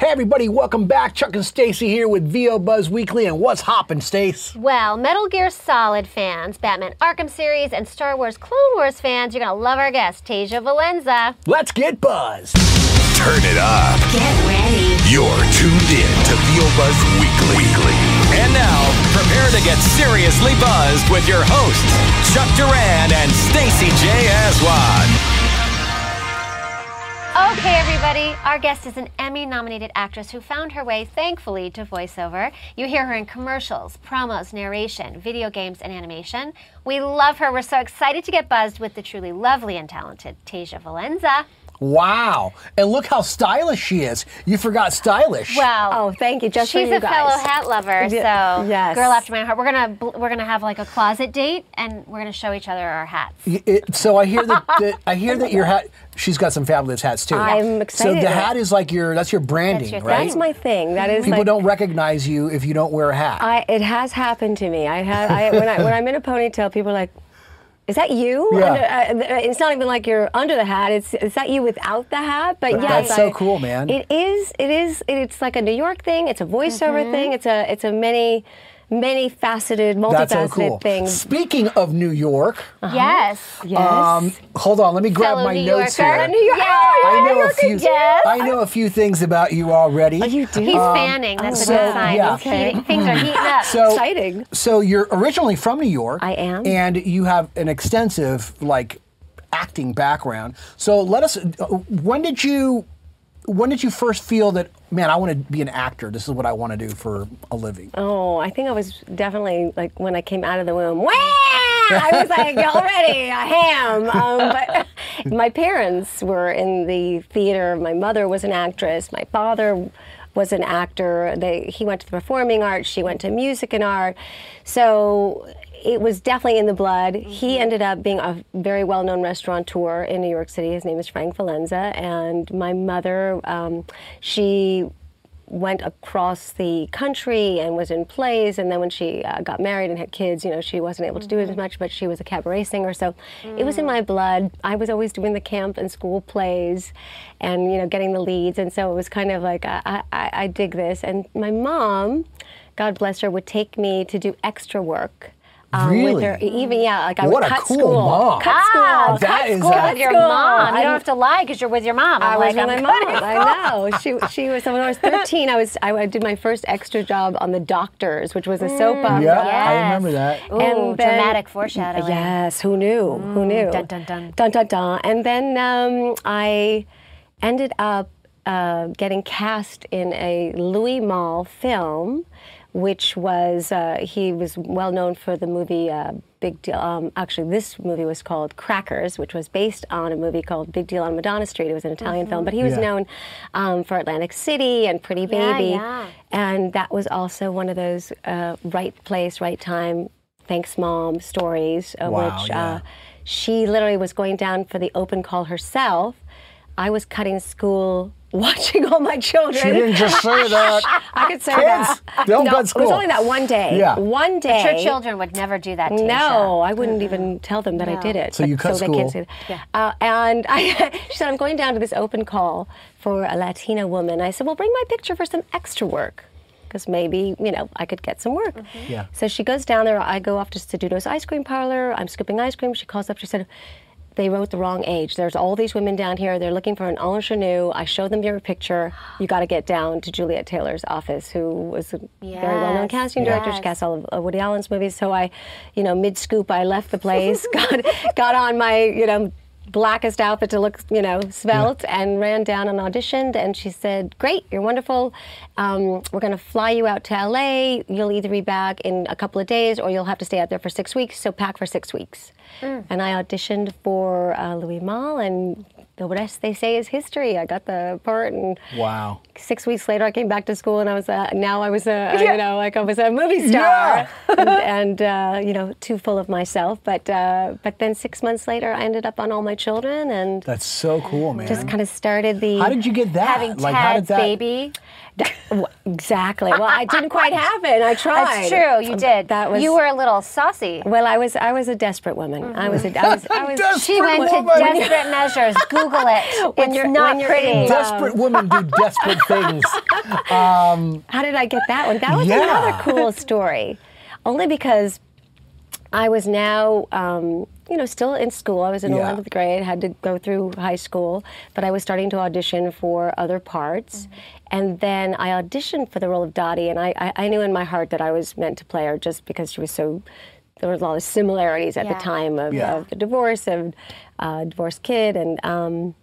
Hey everybody, welcome back. Chuck and Stacy here with VO Buzz Weekly and what's hoppin', Stace? Well, Metal Gear Solid fans, Batman Arkham series, and Star Wars Clone Wars fans, you're gonna love our guest, Tasia Valenza. Let's get buzzed. Turn it up. Get ready. You're tuned in to VO Buzz Weekly. And now, prepare to get seriously buzzed with your hosts, Chuck Duran and Stacy J. Aswad. Okay, everybody, our guest is an Emmy nominated actress who found her way, thankfully, to voiceover. You hear her in commercials, promos, narration, video games, and animation. We love her. We're so excited to get buzzed with the truly lovely and talented Tasia Valenza. Wow. And look how stylish she is. You forgot stylish. Well, Oh, thank you. Just for she's you a guys. fellow hat lover, so Yeah, yes. girl after my heart. We're gonna we're gonna have like a closet date, and we're gonna show each other our hats. Y- it- so I hear that, that I hear that your hat she's got some fabulous hats too. I'm excited. So the hat is like your that's your branding, that's your right? That's my thing. That is People like, don't recognize you if you don't wear a hat. I, it has happened to me. I have I, when I when I'm in a ponytail, people are like, "Is that you?" Yeah. Under, uh, it's not even like you're under the hat. It's is that you without the hat? But yeah, that's so I- cool, man. It is. It is. It's like a New York thing. It's a voiceover thing. It's a it's a many many faceted, multifaceted that's so cool. thing. Speaking of New York, Yes. Yes. um, hold on, let me grab Fellow my New notes Yorker. here. New York. Yes. I know a Yorker, few. yes. I know a few things about you already. Oh, you do. He's fanning. That's a so, good sign. yeah. He's heating- Things are heating up. So Exciting. So you're originally from New York. I am. And you have an extensive like acting background. So let us. uh, When did you? When did you first feel that man, I want to be an actor. This is what I want to do for a living. Oh, I think I was definitely like when I came out of the womb. Wah! I was like already a ham. Um, but my parents were in the theater. My mother was an actress. My father was an actor. They, he went to the performing arts. She went to music and art. So it was definitely in the blood. He ended up being a very well-known restaurateur in New York City. His name is Frank Valenza, and my mother, um, she went across the country and was in plays. And then when she uh, got married and had kids, you know, she wasn't able to do as much, but she was a cabaret singer. So it was in my blood. I was always doing the camp and school plays and, you know, getting the leads. And so it was kind of like, I, I, I dig this. And my mom, God bless her, would take me to do extra work. Um, With Really? her, even yeah, like I What would cut cool school, mom. cut Ah, school, that cut is school, a- cut with your mom. You I'm- don't have to lie because you're with your mom. I I'm was like, with I'm my mom. cutting I know. She she was. So when I was 13, I was I did my first extra job on The Doctors, which was a soap opera. Yeah, I remember that. Ooh, And then- dramatic foreshadowing. Yes, who knew? who knew? dun, dun, dun. Dun dun dun. And then um, I ended up uh, getting cast in a Louis Malle film, which was uh, he was well known for the movie uh, Big Deal. Um, actually, this movie was called Crackers, which was based on a movie called Big Deal on Madonna Street. It was an Italian film, but he was Yeah. known um, for Atlantic City and Pretty Yeah, Baby. yeah. And that was also one of those uh, right place, right time, thanks mom stories, uh, Wow, which yeah. uh, she literally was going down for the open call herself. I was cutting school, watching all my children. She didn't just say that. I could say Kids, that. don't no, cut It was only that one day. Yeah. One day. Your children would never do that to you. No, I wouldn't even tell them that I did it. So you cut they school. can't say that. Uh, and I, she said, I'm going down to this open call for a Latina woman. I said, well, bring my picture for some extra work. Because maybe, you know, I could get some work. Yeah. So she goes down there. I go off to Sedutto's ice cream parlor. I'm scooping ice cream. She calls up. She said, they wrote the wrong age. There's all these women down here. They're looking for an ingenue. I show them your picture. You got to get down to Juliet Taylor's office, who was a very well-known casting director. She cast all of uh, Woody Allen's movies. So I, you know, mid scoop, I left the place, got got on my, you know, blackest outfit to look, you know, svelte, and ran down and auditioned. And she said, "Great, you're wonderful. Um, we're going to fly you out to LA. You'll either be back in a couple of days, or you'll have to stay out there for six weeks. So pack for six weeks." And I auditioned for uh, Louis Malle, and the rest they say is history. I got the part, and Wow. six weeks later, I came back to school, and I was uh, now I was a you know like I was a movie star, and, and uh, you know too full of myself. But uh, but then six months later, I ended up on All My Children, and That's so cool, man. just kind of started the. how did you get that? Having like, how did Tad's that? baby. Well, exactly. Well, I didn't quite happen. I tried. That's true. You um, did. That was You were a little saucy. Well, I was I was a desperate woman. I was a, I was, I was Desperate She went to woman. desperate measures. Google it. When it's you're- not when you're pretty. in Desperate um, women do desperate things. Um, How did I get that one? That was Yeah. another cool story. Only because I was now, um, you know, still in school. I was in Yeah. 11th grade, had to go through high school, but I was starting to audition for other parts. And then I auditioned for the role of Dottie, and I, I, I knew in my heart that I was meant to play her just because she was so. There was a lot of similarities at Yeah. the time of, Yeah. of the divorce, of uh, divorced kid, and um,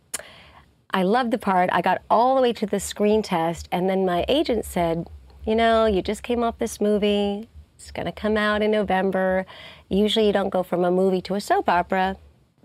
I loved the part. I got all the way to the screen test, and then my agent said, You know, you just came off this movie. It's going to come out in November. Usually you don't go from a movie to a soap opera.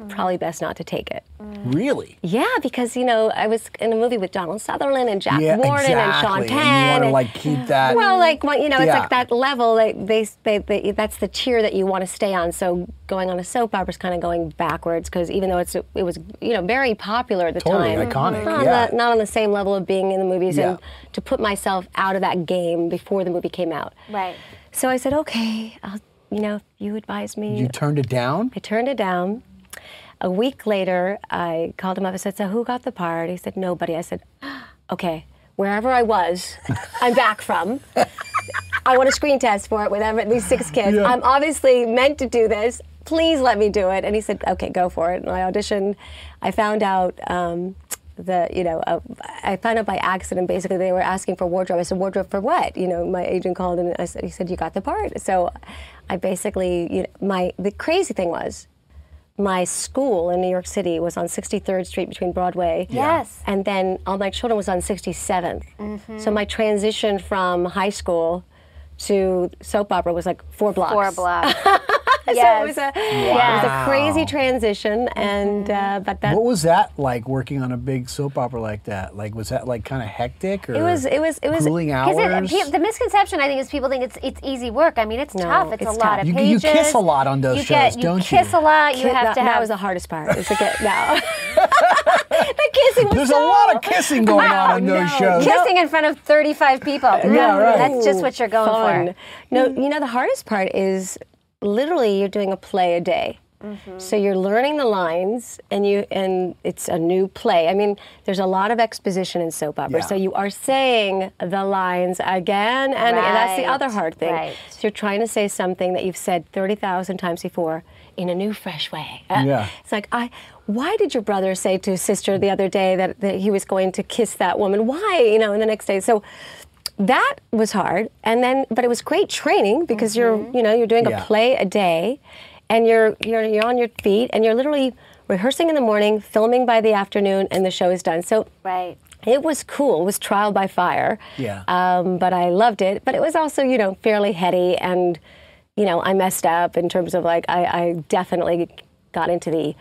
Mm-hmm. Probably best not to take it. Mm. Really? Yeah, because, you know, I was in a movie with Donald Sutherland and Jack Yeah, Warden and exactly. Sean And Penn. you want to and- like keep that. well, like well, you know, it's Yeah. like that level. Like they, they, they, that's the tier that you want to stay on. So going on a soap opera is kind of going backwards because even though it's it was you know very popular at the Totally time, iconic, Not, on yeah. the, not on the same level of being in the movies and Yeah. to put myself out of that game before the movie came out. Right. So I said, okay, I'll, you know, if you advise me. you turned it down? I turned it down. A week later, I called him up. I said, "So who got the part?" He said, "Nobody." I said, "Okay, wherever I was, I'm back from. I want a screen test for it with every, these six kids. Yeah. I'm obviously meant to do this. Please let me do it." And he said, "Okay, go for it." And I auditioned. I found out. Um, the you know uh, I found out by accident basically they were asking for wardrobe. I said wardrobe for what? You know my agent called and I said he said you got the part. So I basically you know, my the crazy thing was my school in New York City was on 63rd Street between Broadway. Yes. And then all my children was on 67th. Mm-hmm. So my transition from high school to soap opera was like four blocks. Four blocks. So Yes. it was a it was a crazy transition, and uh, but that What was that like working on a big soap opera like that? Like, was that like kind of hectic or it was it was it was grueling Because hours? it, pe- the misconception, I think, is people think it's it's easy work. I mean, it's No, tough. It's, it's a lot of You- you kiss a lot on those you shows, get, you don't you? kiss a lot. You Kid- have that, to that was the hardest part. Is to get now. the kissing was There's so, a lot of kissing going on Wow, in those no. shows. Kissing in front of 35 people. Yeah, right. That's just what you're going fun. for. No, you know the hardest part is literally you're doing a play a day. So you're learning the lines, and you and it's a new play. I mean, there's a lot of exposition in soap opera, Yeah. so you are saying the lines again, and, and that's the other hard thing. right. So you're trying to say something that you've said thirty thousand times before in a new, fresh way. Uh, Yeah. It's like I. Why did your brother say to his sister the other day that, that he was going to kiss that woman? Why? You know, and the next day. So that was hard and then but it was great training because you're you know you're doing Yeah. a play a day and you're you're you're on your feet and you're literally rehearsing in the morning filming by the afternoon and the show is done so Right. it was cool it was trial by fire Yeah. um, but i loved it but it was also you know fairly heady and you know i messed up in terms of like i, I definitely got into the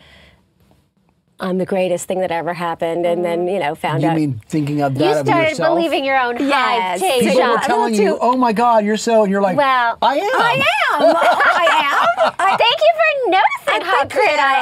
i'm the greatest thing that ever happened and then you know found You out You mean thinking of that You of started yourself? believing your own Yes. hype. People Yeah, were telling you, too- "Oh my God, you're so," and you're like, Well, I am. I am. I am. Thank you for noticing how great. I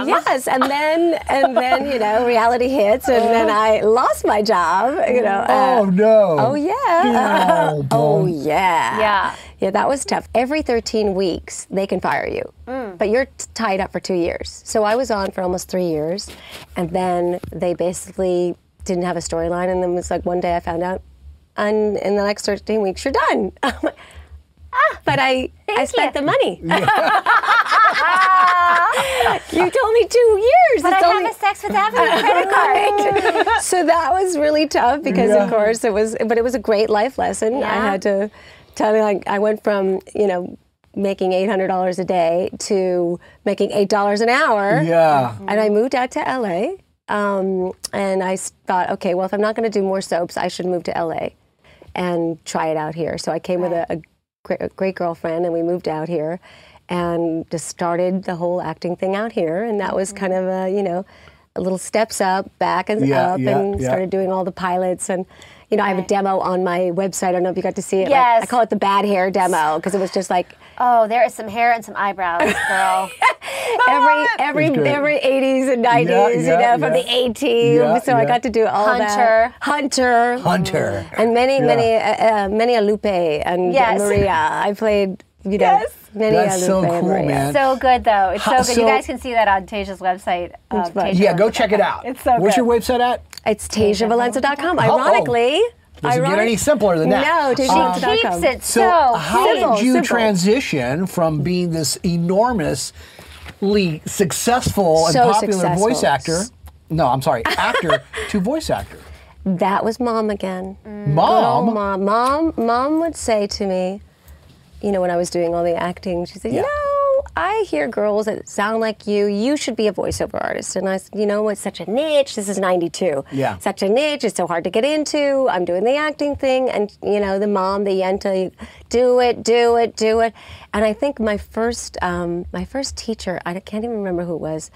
am. Yes, and then and then you know reality hits, and then I lost my job. You know. Oh uh, no. Oh yeah. No, oh yeah. Yeah. Yeah, that was tough. Every 13 weeks, they can fire you, but you're t- tied up for two years. So I was on for almost three years, and then they basically didn't have a storyline, and then it was like one day I found out, and in the next 13 weeks, you're done. Ah, but I I spent you. the money. you told me two years. But It's I only- have a Saks Fifth Avenue credit card. so that was really tough because Yeah. of course it was but it was a great life lesson i had to tell me like i went from you know making $800 a day to making $8 an hour Yeah. and i moved out to la um, and I thought okay well if i'm not going to do more soaps i should move to la and try it out here so i came with a, a, great, a great girlfriend and we moved out here and just started the whole acting thing out here and that was kind of a you know little steps up, back and Yeah, up, yeah, and yeah. started doing all the pilots. And you know, I have a demo on my website. I don't know if you got to see it. like, Yes. I call it the bad hair demo because it was just like Oh, there is some hair and some eyebrows, girl. every every every 80s and 90s, Yeah, you yeah, know, from the A team. Yeah, so I got to do all Hunter. that. Hunter. Hunter. Hunter. And many, Yeah. many, uh, uh, many a Lupe and Yes. Maria. I played, you know, Yes. many That's a so Lupe cool, man. so good though. It's so How- good. so- you guys can see that on Tasha's website. Um, It's Yeah, go check it out. It's so What's good. your website at? It's TasiaValenza.com. Oh, oh. Ironically. Doesn't get any simpler than that. No, She TasiaValenza.com. keeps it So, so, how simple, did you simple. transition from being this enormously successful and So popular successful. voice actor? No, I'm sorry, actor to voice actor. That was mom again. Mm. Mom, Oh, mom. Mom, mom would say to me, you know, when I was doing all the acting, she said, Yeah. you know, I hear girls that sound like you. You should be a voiceover artist. And I said, you know, it's such a niche. This is 92. Yeah. Such a niche. It's so hard to get into. I'm doing the acting thing. And, you know, the mom, the yenta, do it, do it, do it. And I think my first, um, my first teacher, I can't even remember who it was,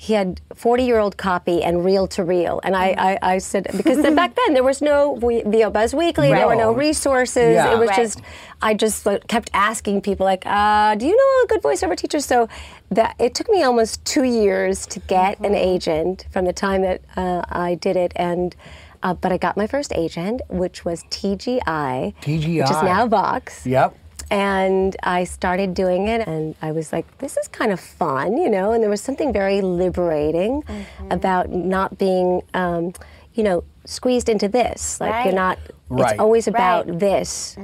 he had 40 year old copy and reel to reel. And I, I, I said, because then back then there was no we- VO Buzz Weekly, there were no resources. Yeah. It was Right. just, I just like, kept asking people, like, uh, do you know a good voiceover teacher? So that it took me almost two years to get an agent from the time that uh, I did it. And uh, but I got my first agent, which was TGI, TGI, which is now Vox. Yep. And I started doing it, and I was like, this is kind of fun, you know? And there was something very liberating Mm-hmm. about not being, um, you know, squeezed into this. Like, Right. you're not, Right. it's always about Right. this.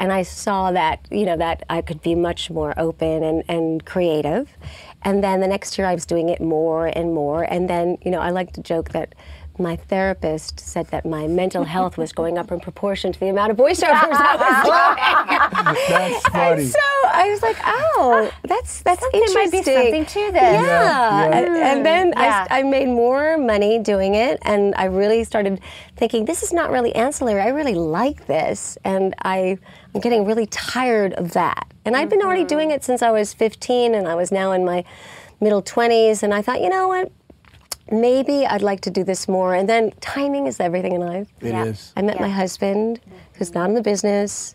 And I saw that, you know, that I could be much more open and, and creative. And then the next year I was doing it more and more. And then, you know, I like to joke that my therapist said that my mental health was going up in proportion to the amount of voiceovers I was doing. That's funny. And so I was like, oh, that's that's Something might be interesting. something to this. Yeah. Yeah, yeah. And, and mm. then Yeah. I, I made more money doing it, and I really started thinking, this is not really ancillary. I really like this, and I, I'm getting really tired of that. And I'd been already mm-hmm. doing it since I was 15, and I was now in my middle 20s, and I thought, you know what? Maybe I'd like to do this more. And then timing is everything in life. It is. I met my husband, who's not in the business,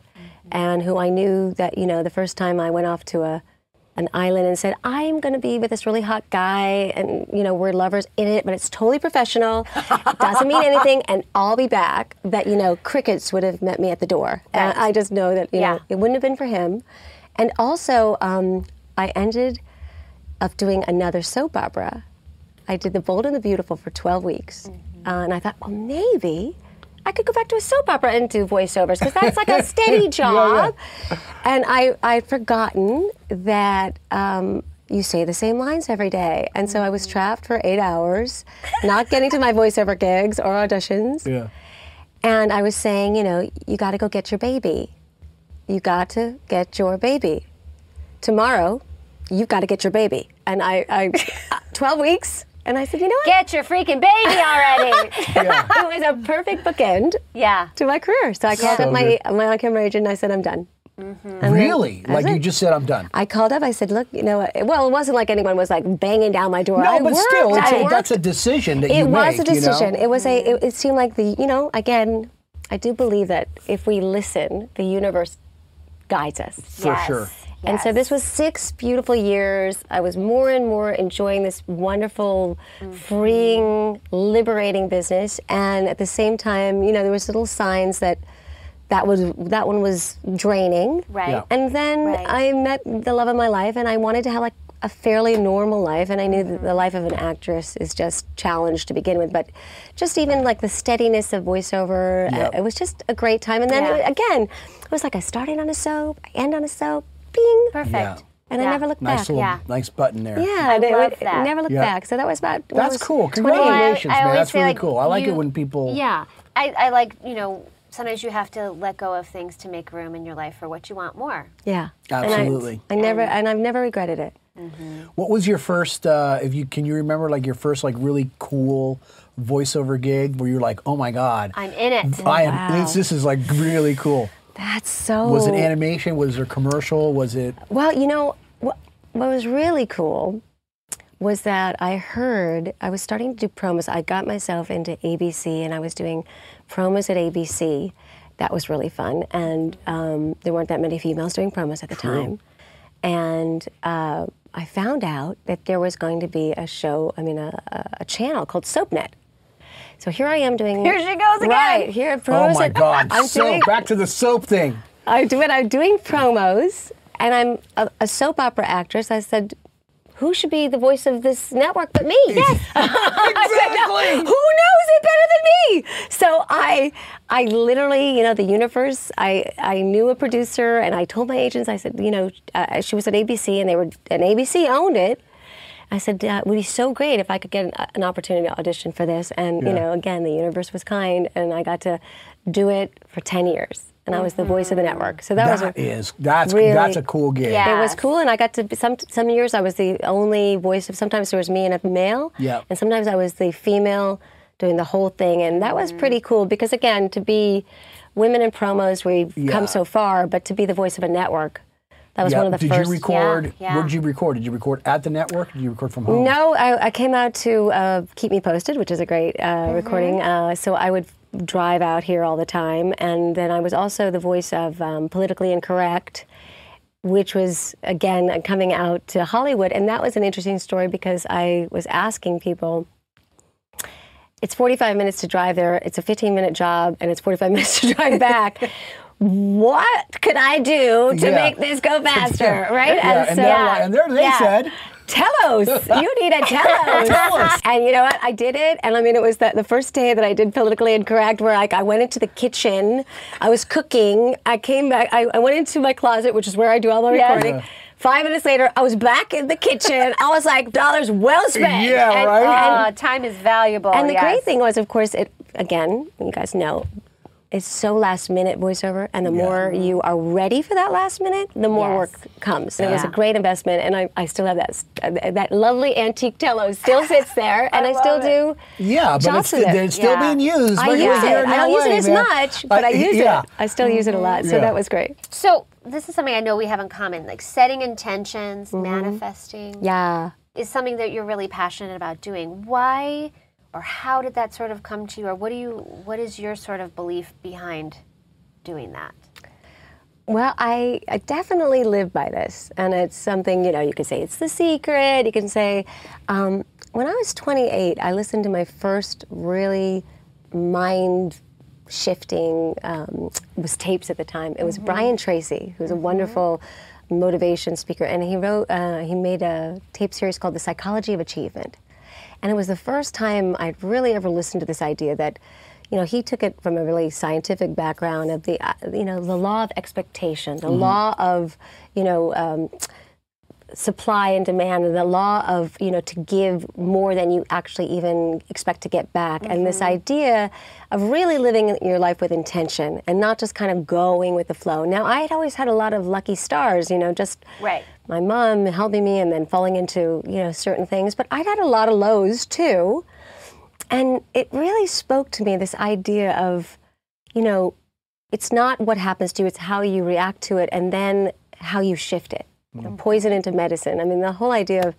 and who I knew that you know the first time I went off to a an island and said I'm going to be with this really hot guy, and you know we're lovers in it, but it's totally professional, It doesn't mean anything, and I'll be back. That you know crickets would have met me at the door, and I just know that you Yeah. know it wouldn't have been for him, and also um, I ended up doing another soap opera. I did The Bold and the Beautiful for 12 weeks. Mm-hmm. Uh, and I thought, well, maybe I could go back to a soap opera and do voiceovers because that's like a steady job. And I, I'd forgotten that um, you say the same lines every day. And so I Mm-hmm. was trapped for eight hours, not getting to my voiceover gigs or auditions. Yeah. And I was saying, you know, you got to go get your baby. You got to get your baby. Tomorrow, you've got to get your baby. And I, I 12 weeks. And I said, you know what? Get your freaking baby already. it was a perfect bookend yeah. to my career. So I called So up my, my on-camera agent and I said, I'm done. Mm-hmm. Really? That's Like you it. just said, I'm done. I called up. I said, "Look, you know, well, it wasn't like anyone was like banging down my door. No, I but worked, still, it's I a, worked. that's a decision that you made. It was make. a decision. You know? It was a. Mm-hmm. It, it seemed like the. You know, again, I do believe that if we listen, the universe guides us. For Yes. sure. And so this was six beautiful years. I was more and more enjoying this wonderful, freeing, liberating business, and at the same time, you know, there was little signs that that was that one was draining. Right. Yeah. And then Right. I met the love of my life, and I wanted to have like a fairly normal life. And I knew that the life of an actress is just challenged to begin with, but just even like the steadiness of voiceover, uh, it was just a great time. And then Yeah. again, it was like I started on a soap, I end on a soap, bing, Perfect. Yeah. and I never looked Nice back. little, Yeah. nice button there. Yeah, I it, love it that. never looked Yeah. back. So that was about. That's was cool. 20. Congratulations, I man. That's really like, cool. I like you- it when people. Yeah. I, I like, you know, sometimes you have to let go of things to make room in your life for what you want more. Yeah, Absolutely. And I, I never, and I've never regretted it. What was your first? Uh, if you can, you remember like your first like really cool voiceover gig where you're like, oh my god, I'm in it. I am. Wow. This, this is like really cool. That's so. Was it animation? Was there commercial? Was it? Well, you know what? What was really cool was that I heard I was starting to do promos. I got myself into ABC and I was doing promos at ABC. That was really fun. And um, there weren't that many females doing promos at the time. And uh, I found out that there was going to be a show, I mean, a, a channel called SoapNet. So here I am doing. Here she goes again. Right here at Oh my God! I'm soap. doing. Back to the soap thing. I do it. I'm doing promos, and I'm a, a soap opera actress. I said, "Who should be the voice of this network but me?" Yes, exactly. Who knows it better than me? So I, I literally, you know, the universe. I, I knew a producer, and I told my agents. I said, you know, uh, she was at ABC, and they were, and ABC owned it. I said, uh, it would be so great if I could get an, an opportunity to audition for this. And, you know, again, the universe was kind, and I got to do it for 10 years. And I was the voice of the network. So that, was That a, is that's really- that's a cool gig. Yeah. it was cool, and I got to be- some some years I was the only voice of. Sometimes there was me and a male, Yeah. and sometimes I was the female doing the whole thing, and that was pretty cool because again, to be women in promos, we've Yeah. come so far, but to be the voice of a network, that was Yeah. one of the Did first. you record? Yeah, yeah. Where did you record? Did you record at the network? Did you record from home? No, I, I came out to uh, Keep Me Posted, which is a great uh, Mm-hmm. recording. Uh, so I would drive out here all the time. And then I was also the voice of um, Politically Incorrect, which was, again, coming out to Hollywood. And that was an interesting story because I was asking people. It's 45 minutes to drive there. It's a 15 minute job, and it's 45 minutes to drive back. What could I do to Yeah. make this go faster, right? Yeah, and, they're like, and they're, they yeah. said, Telos, you need a Telos. And you know what? I did it, and I mean, it was the, the first day that I did politically incorrect, where like I went into the kitchen, I was cooking, I came back, I, I went into my closet, which is where I do all my Yes. recording. Five minutes later, I was back in the kitchen. I was like, dollars well spent. Yeah, And- right? Uh, time is valuable. and the yes. great thing was, of course, it again, you guys know, it's so last minute voiceover, and the more you are ready for that last minute, the more Yes. work comes. And it was a great investment, and I, I still have that uh, that lovely antique Telos still sits there, and I, still love do. yeah, but it's, with it. it's still Yeah. being used. I use it. I don't use it as man. much, but I, use yeah. it. I still use it a lot, so Yeah. that was great. So this is something I know we have in common, like setting intentions, manifesting. Yeah. is something that you're really passionate about doing. Why or how did that sort of come to you or what do you what is your sort of belief behind doing that? Well, I, I definitely live by this, and it's something you know. You can say it's the secret. You can say, um, when I was 28, I listened to my first really mind shifting um, was tapes at the time. It was Brian Tracy, who's a wonderful motivation speaker, and he wrote uh, he made a tape series called The Psychology of Achievement, and it was the first time I'd really ever listened to this idea that you know, he took it from a really scientific background of the, uh, you know, the law of expectation, the law of, you know, um, supply and demand, and the law of, you know, to give more than you actually even expect to get back. And this idea of really living your life with intention and not just kind of going with the flow. Now, I had always had a lot of lucky stars, you know, just Right. My mom helping me and then falling into, you know, certain things. But I'd had a lot of lows too. And it really spoke to me this idea of, you know, it's not what happens to you, it's how you react to it and then how you shift it. You know, mm-hmm. poison into medicine. I mean, the whole idea of,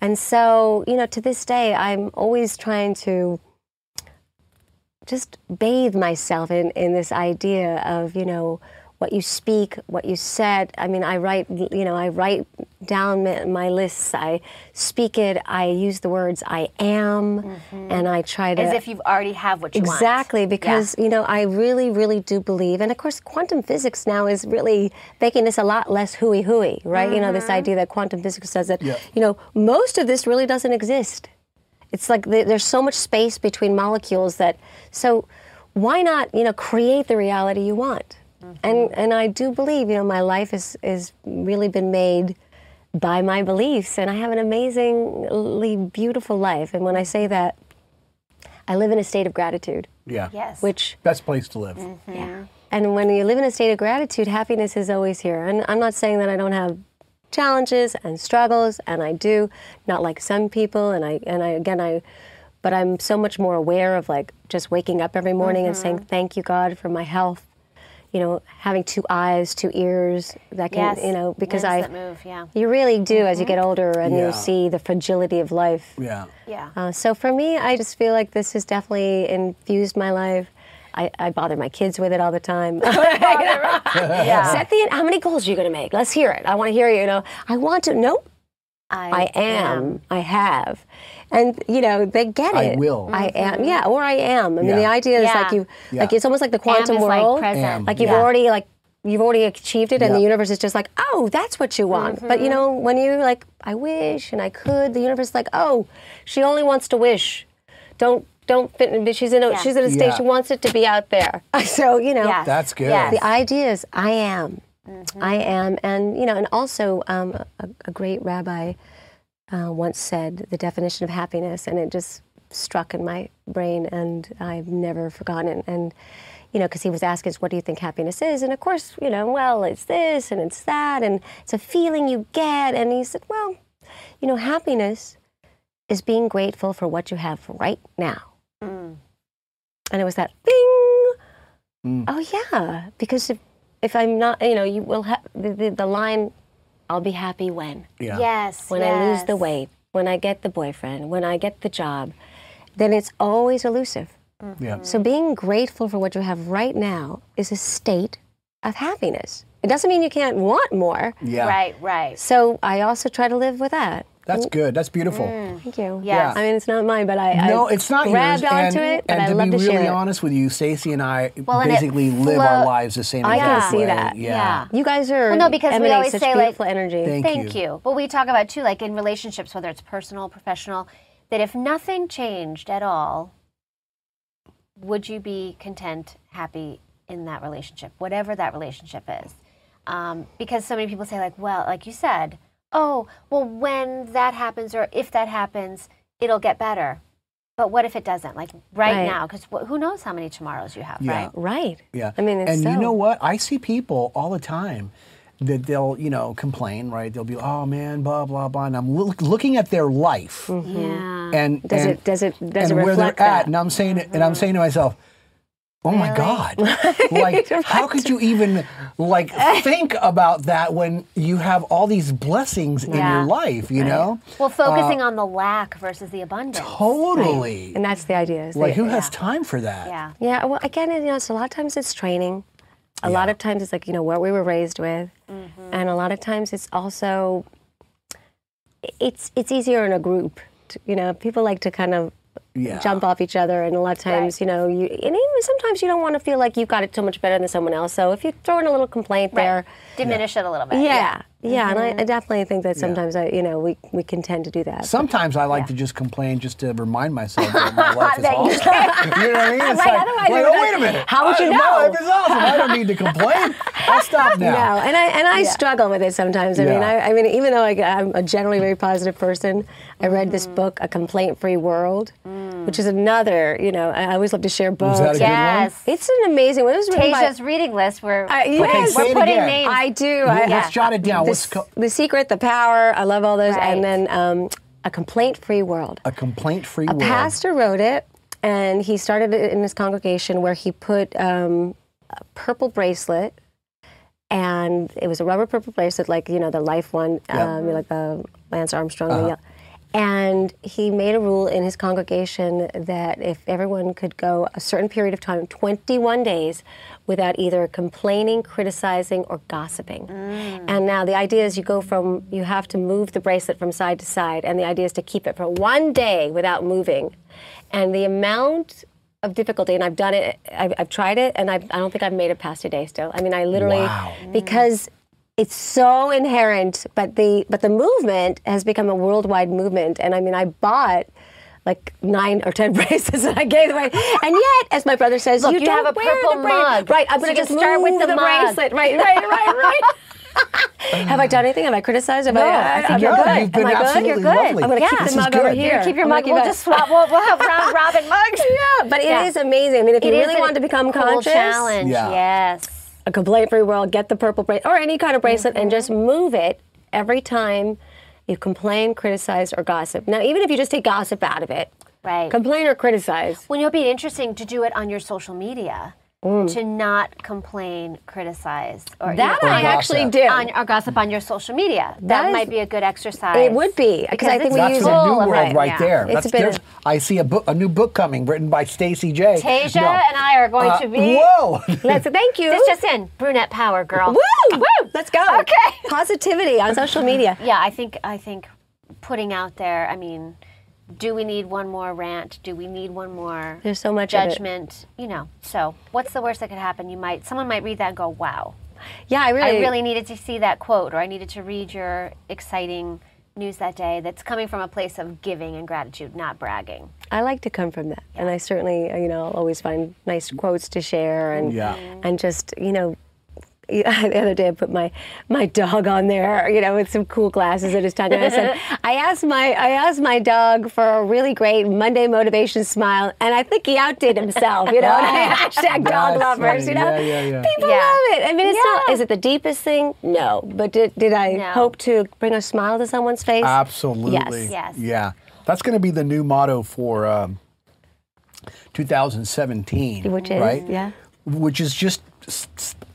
and so, you know, to this day, I'm always trying to just bathe myself in, in this idea of, you know, what you speak, what you said. I mean, I write, you know, I write down my, my lists. I speak it. I use the words I am, mm-hmm. and I try to As if you already have what you want. Exactly, because you know I really, really do believe, and of course, quantum physics now is really making this a lot less hooey hooey, right? You know, this mm-hmm. idea that quantum physics says that Yeah. you know most of this really doesn't exist. It's like there- there's so much space between molecules that so why not you know create the reality you want? And and I do believe you know my life is is really been made by my beliefs, and I have an amazingly beautiful life. And when I say that, I live in a state of gratitude. Yeah. Yes. Which Best place to live. Mm-hmm. yeah. And when you live in a state of gratitude, happiness is always here. And I'm not saying that I don't have challenges and struggles, and I do, not like some people. And I and I again I, but I'm so much more aware of like just waking up every morning and saying mm-hmm. thank you God for my health. You know, having two eyes, two ears that can, Yes. you know, because Limbs I, that move, yeah. you really do as you get older and Yeah. you see the fragility of life. Yeah. Yeah. Uh, so for me, I just feel like this has definitely infused my life. I, I bother my kids with it all the time. yeah. Set the how many goals are you going to make? Let's hear it. I want to hear you. You know, I want to. Nope, I am. I have, and you know they get it. I will. I mm-hmm. am. Yeah, or I am. I mean, Yeah. the idea is Yeah. like you, Yeah. like it's almost like the quantum Am is like world. present. Am. Like you've Yeah. already like you've already achieved it, and the universe is just like, oh, that's what you want. But you mm-hmm. know, when you like, I wish and I could, the universe is like, oh, she only wants to wish. Don't don't fit. in, She's in a Yeah. she's in a state. Yeah. She wants it to be out there. So you know, Yes. That's good. Yes. the idea is I am. I am. And, you know, and also um, a, a great rabbi uh, once said the definition of happiness, and it just struck in my brain, and I've never forgotten. And, you know, because he was asking us, what do you think happiness is? And of course, you know, well, it's this and it's that, and it's a feeling you get. And he said, well, you know, happiness is being grateful for what you have right now. And it was that bing. Oh yeah, because if if I'm not, you know, you will have the, the, the line. I'll be happy when Yeah. Yes. when I lose the weight, when I get the boyfriend, when I get the job. Then it's always elusive. Mm-hmm. Yeah. So being grateful for what you have right now is a state of happiness. It doesn't mean you can't want more. Yeah. Right. Right. So I also try to live with that. That's good. That's beautiful. Thank you. Yes. I mean, it's not mine, but I No, I it's not grabbed yours. onto and, it, and, and I to love be to really share it. honest with you, Stacey and I Well, and it basically live our lives the same I exact can see way. that. Yeah. Yeah. You guys are Well, no, because we emanate always say, like- beautiful energy. Thank Thank you. you. But we talk about too, like in relationships, whether it's personal, professional, that if nothing changed at all, would you be content, happy in that relationship, whatever that relationship is? Um, because so many people say, like, well, like you said, oh, well, when that happens or if that happens, it'll get better. But what if it doesn't? Like right, Right. now, because who knows how many tomorrows you have, Yeah. right? Right. Yeah. I mean, it's and you know what? I see people all the time that they'll, you know, complain, right? They'll be, oh man, blah blah blah, and I'm loo- looking at their life, mm-hmm. Yeah. and Does and, it- does it- does and it where they're at, that? and I'm saying, and I'm mm-hmm. saying to myself. Oh my God! Like, how could you even like think about that when you have all these blessings in your life? You know, Well, focusing on the lack versus the abundance. totally. And that's the idea. is Like, that- who has time for that? Yeah. Yeah, well, again, you know, so a lot of times it's training. A lot of times it's like, you know, what we were raised with. Mm-hmm. And a lot of times it's also, it's, it's easier in a group. To, you know, people like to kind of Yeah. jump off each other. And a lot of times, Right. you know, you, and even sometimes you don't want to feel like you've got it so much better than someone else. So if you throw in a little complaint Right. there, Diminish it a little bit. yeah, yeah. Yeah, and I, Mm-hmm. I definitely think that sometimes, I, you know, we, we can tend to do that. Sometimes I like to just complain just to remind myself that my life is That you awesome. you know what I mean? It's Right, like, otherwise like, oh, like, wait a minute. how would you I- know? My life is awesome. I don't need to complain. I'll stop now. No, and I and I struggle with it sometimes. I mean, I, I mean, even though I, I'm a generally very positive person, I read Mm. this book, A Complaint-Free World, which is another. You know, I I always love to share books. that a good one? Yes. It's an amazing one. It was written by- reading list. We're, Uh, yes. we're putting again. names. I do. Well, I, Let's jot it down. the, What's co- the secret, the power. I love all those. Right. And then um, A Complaint-Free World. a complaint-free World. A pastor wrote it, and he started it in his congregation where he put um, a purple bracelet, and it was a rubber purple bracelet, like you know the life one, Yeah. um, like the Lance Armstrong. Uh-huh. Yellow- And he made a rule in his congregation that if everyone could go a certain period of time, 21 days, without either complaining, criticizing, or gossiping. Mm. And now the idea is you go from, you have to move the bracelet from side to side, and the idea is to keep it for one day without moving. And the amount of difficulty, and I've done it, I've, I've tried it, and I've, I don't think I've made it past a day still. I mean, I literally, Wow. because it's so inherent, but the but the movement has become a worldwide movement. And I mean, I bought like nine or ten bracelets that I gave away, and yet, as my brother says, Look, you, you don't have a wear purple the bra- mug. Right, I'm So going to can just start with the the, mug. bracelet. Right, right, right, right. have I done anything? Have I criticized? Have No, I, I think you're I'm good. Am You've been I good? You're good. lovely. I'm going to Yeah. keep This the is mug over here. You keep your I'm gonna mug. keep We'll just swap. We'll, we'll have round robin mugs. Yeah, but it is Yeah. amazing. I mean, if you really want to become cool conscious, challenge. Yeah. Yes. A complaint-free world, get the purple bracelet or any kind of bracelet, and just Mm-hmm. move it every time you complain, criticize, or gossip. Now, even if you just take gossip out of it, Right. complain or criticize. Well, it'll be interesting to do it on your social media. To not complain, criticize, or you That know, I on- actually gossip. do. on, or gossip on your social media. That, That is- might be a good exercise. It would be because I think we That's use a it- new full of world it, right yeah. there. It's that's been, a, I see a book, a new book coming, written by Stacy J. Tasia No. and I are going Uh, to be. Whoa! Let's thank you. This just in, brunette power, girl. Woo! Woo! Let's go. Okay. Positivity on social media. Yeah, I think I think putting out there. I mean, do we need one more rant? Do we need one more There's so much judgment? You know. So, what's the worst that could happen? You might someone might read that and go, "Wow, Yeah, I really, I really needed to see that quote, or I needed to read your exciting news that day." That's coming from a place of giving and gratitude, not bragging. I like to come from that, and I certainly, uh, you know, always find nice quotes to share, and Yeah. and just, you know. the other day, I put my my dog on there, you know, with some cool glasses at his tongue. And I said, I asked my I asked my dog for a really great Monday motivation smile, and I think he outdid himself. You know, and I hashtag dog That's lovers. funny. You know, Yeah, yeah, yeah. people Yeah. love it. I mean, it's not. Is it the deepest thing? No, but did did I No. hope to bring a smile to someone's face? Absolutely. Yes. Yes. Yeah. That's going to be the new motto for um, 2017. Which is right? yeah. Which is just s- s-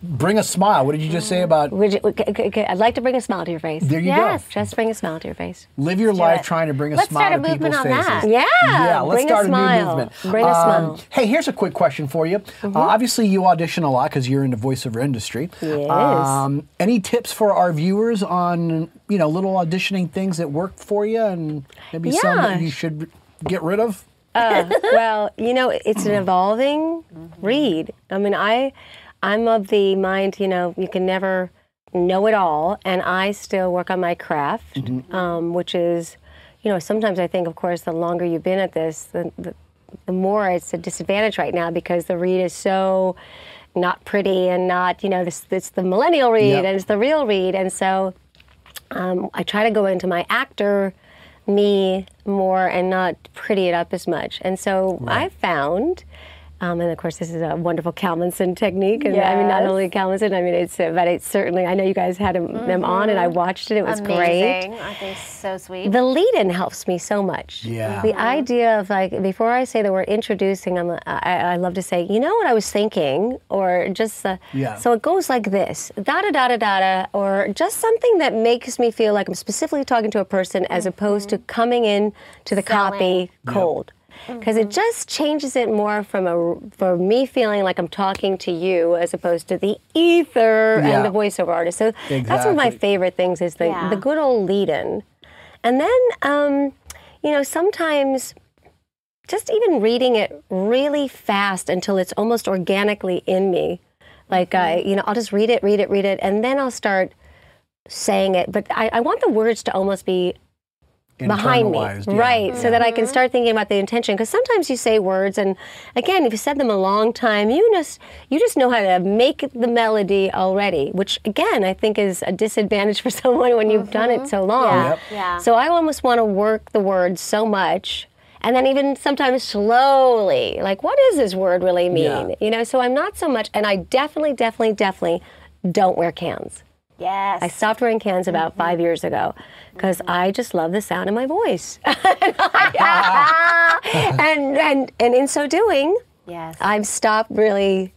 bring a smile. What did you just say about? Would you, okay, okay, okay, I'd like to bring a smile to your face. There you Yes. go. Just bring a smile to your face. Live your do life it. trying to bring a Let's smile start a to people's movement on faces. that. Yeah. Yeah, let's bring start a a, smile. new movement. Bring a Um, smile. Mm-hmm. Hey, here's a quick question for you. Uh, obviously, you audition a lot because you're in the voiceover industry. Yes. Um, any tips for our viewers on you know little auditioning things that work for you and maybe some Yeah. that you should get rid of? Uh, well, you know, it's an evolving read. I mean, I, I'm of the mind, you know, you can never know it all, and I still work on my craft, um, which is, you know, sometimes I think, of course, the longer you've been at this, the, the, the more it's a disadvantage right now because the read is so not pretty and not, you know, this, it's the millennial read Yep. and it's the real read, and so um, I try to go into my actor me more and not pretty it up as much. And so I found, um, and of course this is a wonderful Kalmenson technique. And I mean, not only Kalmenson, I mean, it's, uh, but it's certainly, I know you guys had them them on and I watched it. It was great. Amazing. I think so sweet. The lead-in helps me so much. Yeah. The idea of like before I say the word introducing, I'm, I, I love to say, you know what I was thinking, or just uh, Yeah. so it goes like this, da da da da da da, or just something that makes me feel like I'm specifically talking to a person as opposed to coming in to the copy Selling. cold. Because it just changes it more from a for me feeling like I'm talking to you as opposed to the ether Yeah. and the voiceover artist. So that's one of my favorite things is the Yeah. the good old lead-in. And then, um, you know, sometimes just even reading it really fast until it's almost organically in me. Like, I, you know, I'll just read it, read it, read it, and then I'll start saying it. But I, I want the words to almost be behind me, yeah. right? So that I can mm-hmm. start thinking about the intention. Because sometimes you say words, and again, if you said them a long time, you just you just know how to make the melody already. Which again, I think is a disadvantage for someone when you've done it mm-hmm. so long. Yeah. Yep. Yeah. So I almost want to work the words so much. And then even sometimes slowly, like, what does this word really mean? Yeah. You know, so I'm not so much, and I definitely, definitely, definitely don't wear cans. Yes. I stopped wearing cans about Mm-hmm. five years ago because I just love the sound of my voice. and, and, and in so doing, Yes. I've stopped really,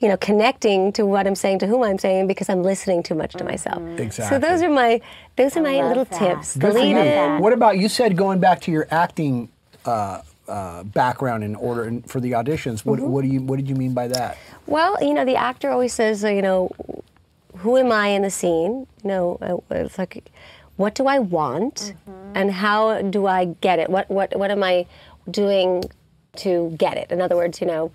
you know, connecting to what I'm saying to whom I'm saying because I'm listening too much to myself. Exactly. So those are my those are my little that. tips. The Good for lead you. in. What about you? Said going back to your acting uh, uh, background in order in, for the auditions. What, Mm-hmm. what do you What did you mean by that? Well, you know, the actor always says, uh, you know, who am I in the scene? You know, uh, it's like, what do I want, and how do I get it? What what what am I doing to get it? In other words, you know,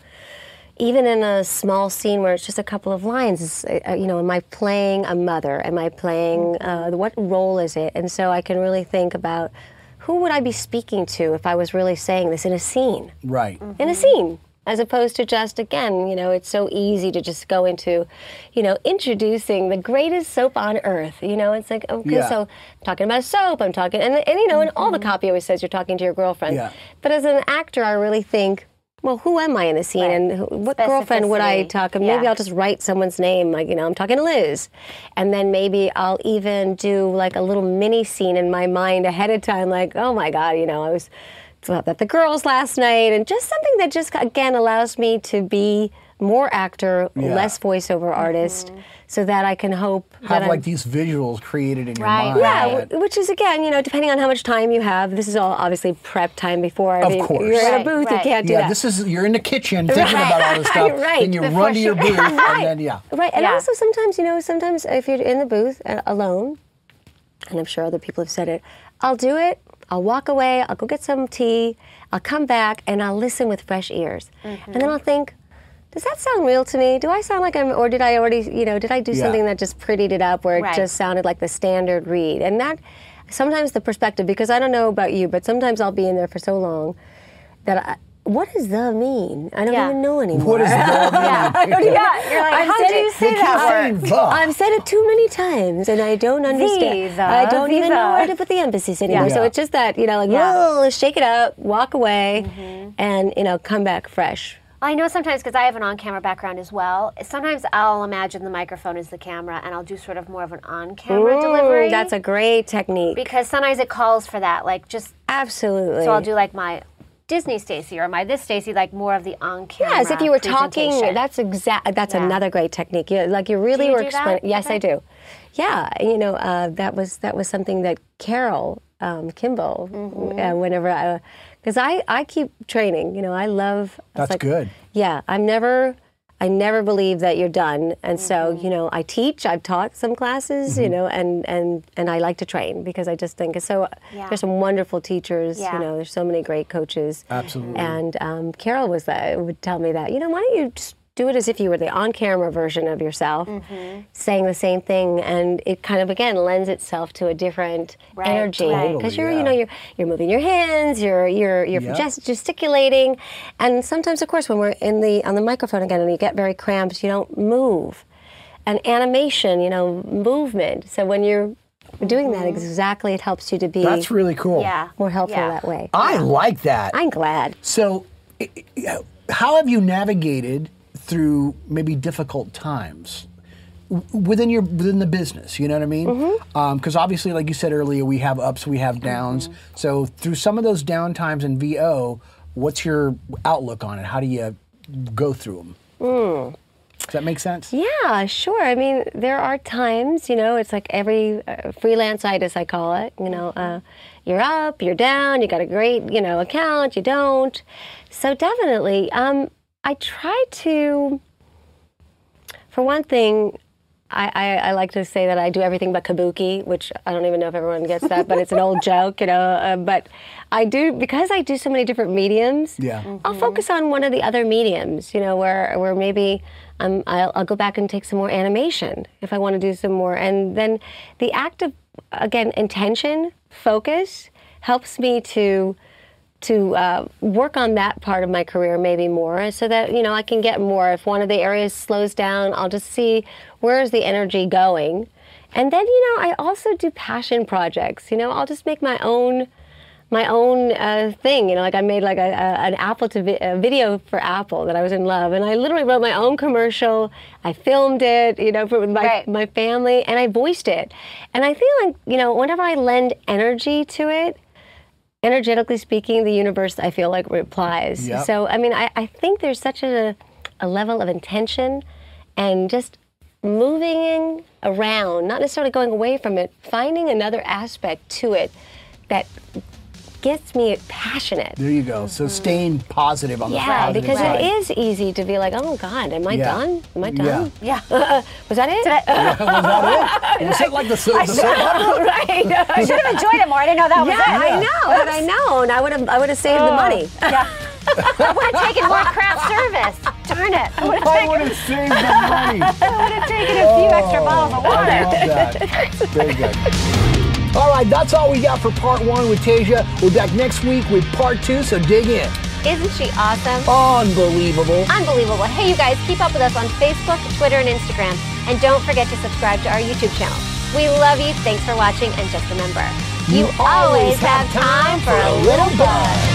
even in a small scene where it's just a couple of lines, uh, you know, am I playing a mother? Am I playing, uh, what role is it? And so I can really think about who would I be speaking to if I was really saying this in a scene? Right. in a scene as opposed to just again you know it's so easy to just go into you know introducing the greatest soap on earth you know? It's like okay Yeah. so I'm talking about soap i'm talking and, and you know and all the mm-hmm. copy always says you're talking to your girlfriend. Yeah. but as an actor i really think well who am i in the scene and who, what girlfriend would i talk and maybe Yeah. i'll just write someone's name like you know i'm talking to liz. And then maybe i'll even do like a little mini scene in my mind ahead of time like oh my god you know i was at the girls last night and just something that just again allows me to be more actor, Yeah. less voiceover artist, so that I can hope that Have I'm- like these visuals created in your Right, mind. yeah, right. which is again, you know, depending on how much time you have. This is all obviously prep time before. I Of mean, course. you're in a Right, booth, you can't do Yeah, that. this is you're in the kitchen thinking Right. about all this stuff. Right. Then you Before run to your booth Right. and then yeah. Right, and Yeah. also sometimes, you know, sometimes if you're in the booth uh, alone, and I'm sure other people have said it, I'll do it. I'll walk away. I'll go get some tea. I'll come back and I'll listen with fresh ears, Mm-hmm. and then I'll think. Does that sound real to me? Do I sound like I'm, or did I already, you know, did I do Yeah. something that just prettied it up where it Right. just sounded like the standard read? And that, sometimes the perspective, because I don't know about you, but sometimes I'll be in there for so long that I, what does the mean? I don't Yeah. even know anymore. What is the Yeah, I don't even- yeah. You're like, I've how said do you it- say They keep that saying word? the. I've said it too many times, and I don't understand. Visa, I don't even know where to put the emphasis anymore. So it's just that you know, like, Yeah. whoa, let's shake it up, walk away, Mm-hmm. and you know, come back fresh. I know sometimes because I have an on-camera background as well. Sometimes I'll imagine the microphone is the camera, and I'll do sort of more of an on-camera delivery. Mm, That's a great technique. because sometimes it calls for that, like just Absolutely. so I'll do like my Disney Stacy or am I this Stacy, like more of the on-camera. Yeah, as if you were talking. That's exact. That's Yeah. ananother great technique. You, like you really you were do that? explaining. Yes, I do. Yeah, you know uh, that was that was something that Carol um, Kimball, Mm-hmm. uh, whenever I, because I I keep training. You know, I love. That's like- good. Yeah, I'm never. I never believe that you're done, and so Mm-hmm. you know, I teach. I've taught some classes, Mm-hmm. you know, and and and I like to train because I just think it's so. Yeah. There's some wonderful teachers. Yeah. You know, there's so many great coaches. Absolutely. And um, Carol was that would tell me that you know why don't you just do it as if you were the on-camera version of yourself, Mm-hmm. saying the same thing, and it kind of again lends itself to a different Right, energy because Totally, you're yeah. you know you're you're moving your hands, you're you're you're Yep. gest- gesticulating, and sometimes of course when we're in the on the microphone again and you get very cramped, you don't move, and animation, you know, movement. So when you're doing that exactly, it helps you to be That's really cool. yeah more helpful yeah. that way. I like that. I'm glad. So, i- i- how have you navigated through maybe difficult times within your within the business? You know what I mean? Mm-hmm. Because obviously, like you said earlier, we have ups, we have downs. Mm-hmm. So, through some of those down times in VO, what's your outlook on it? How do you go through them? Mm. Does that make sense? Yeah, sure. I mean, there are times, you know, it's like every uh, freelance-itis, I call it. You know, uh, you're up, you're down, you got a great, you know, account, you don't. So definitely, um, I try to, for one thing, I, I, I like to say that I do everything but kabuki, which I don't even know if everyone gets that, but it's an old joke, you know. Uh, but I do because I do so many different mediums. Yeah. I'll focus on one of the other mediums, you know, where where maybe um, I'll, I'll go back and take some more animation if I want to do some more, and then the act of again intention, focus helps me to to uh, work on that part of my career maybe more so that you know I can get more. If one of the areas slows down I'll just see where is the energy going. And then you know I also do passion projects. You know I'll just make my own my own uh, thing. You know like I made like a, a, an Apple to vi- a video for Apple that I was in love. And I literally wrote my own commercial. I filmed it you know for with my, Right. my family and I voiced it. And I feel like you know whenever I lend energy to it energetically speaking, the universe I feel like replies. Yep. So I mean, I, I think there's such a, a level of intention and just moving around, not necessarily going away from it, finding another aspect to it that gets me passionate. There you go. So staying positive on the Mm-hmm. Yeah, positive because side. it is easy to be like, oh God, am I Yeah. done? Am I done? Yeah. Was that it? Was that it? Was it like the, the soap opera? right. I should have enjoyed it more. I didn't know that was Yeah, it. I know. Had I known, I would have. I would have saved the money. Yeah. I would have taken more craft service. Darn it. I would have I taken, would have saved the money. I would have taken a few extra bottles of I water. love that. Very good. All right, that's all we got for part one with Tasia. We'll be back next week with part two, so dig in. Isn't she awesome? Unbelievable. Unbelievable. Hey, you guys, keep up with us on Facebook, Twitter, and Instagram. And don't forget to subscribe to our YouTube channel. We love you. Thanks for watching. And just remember, you, always have time for a little buzz.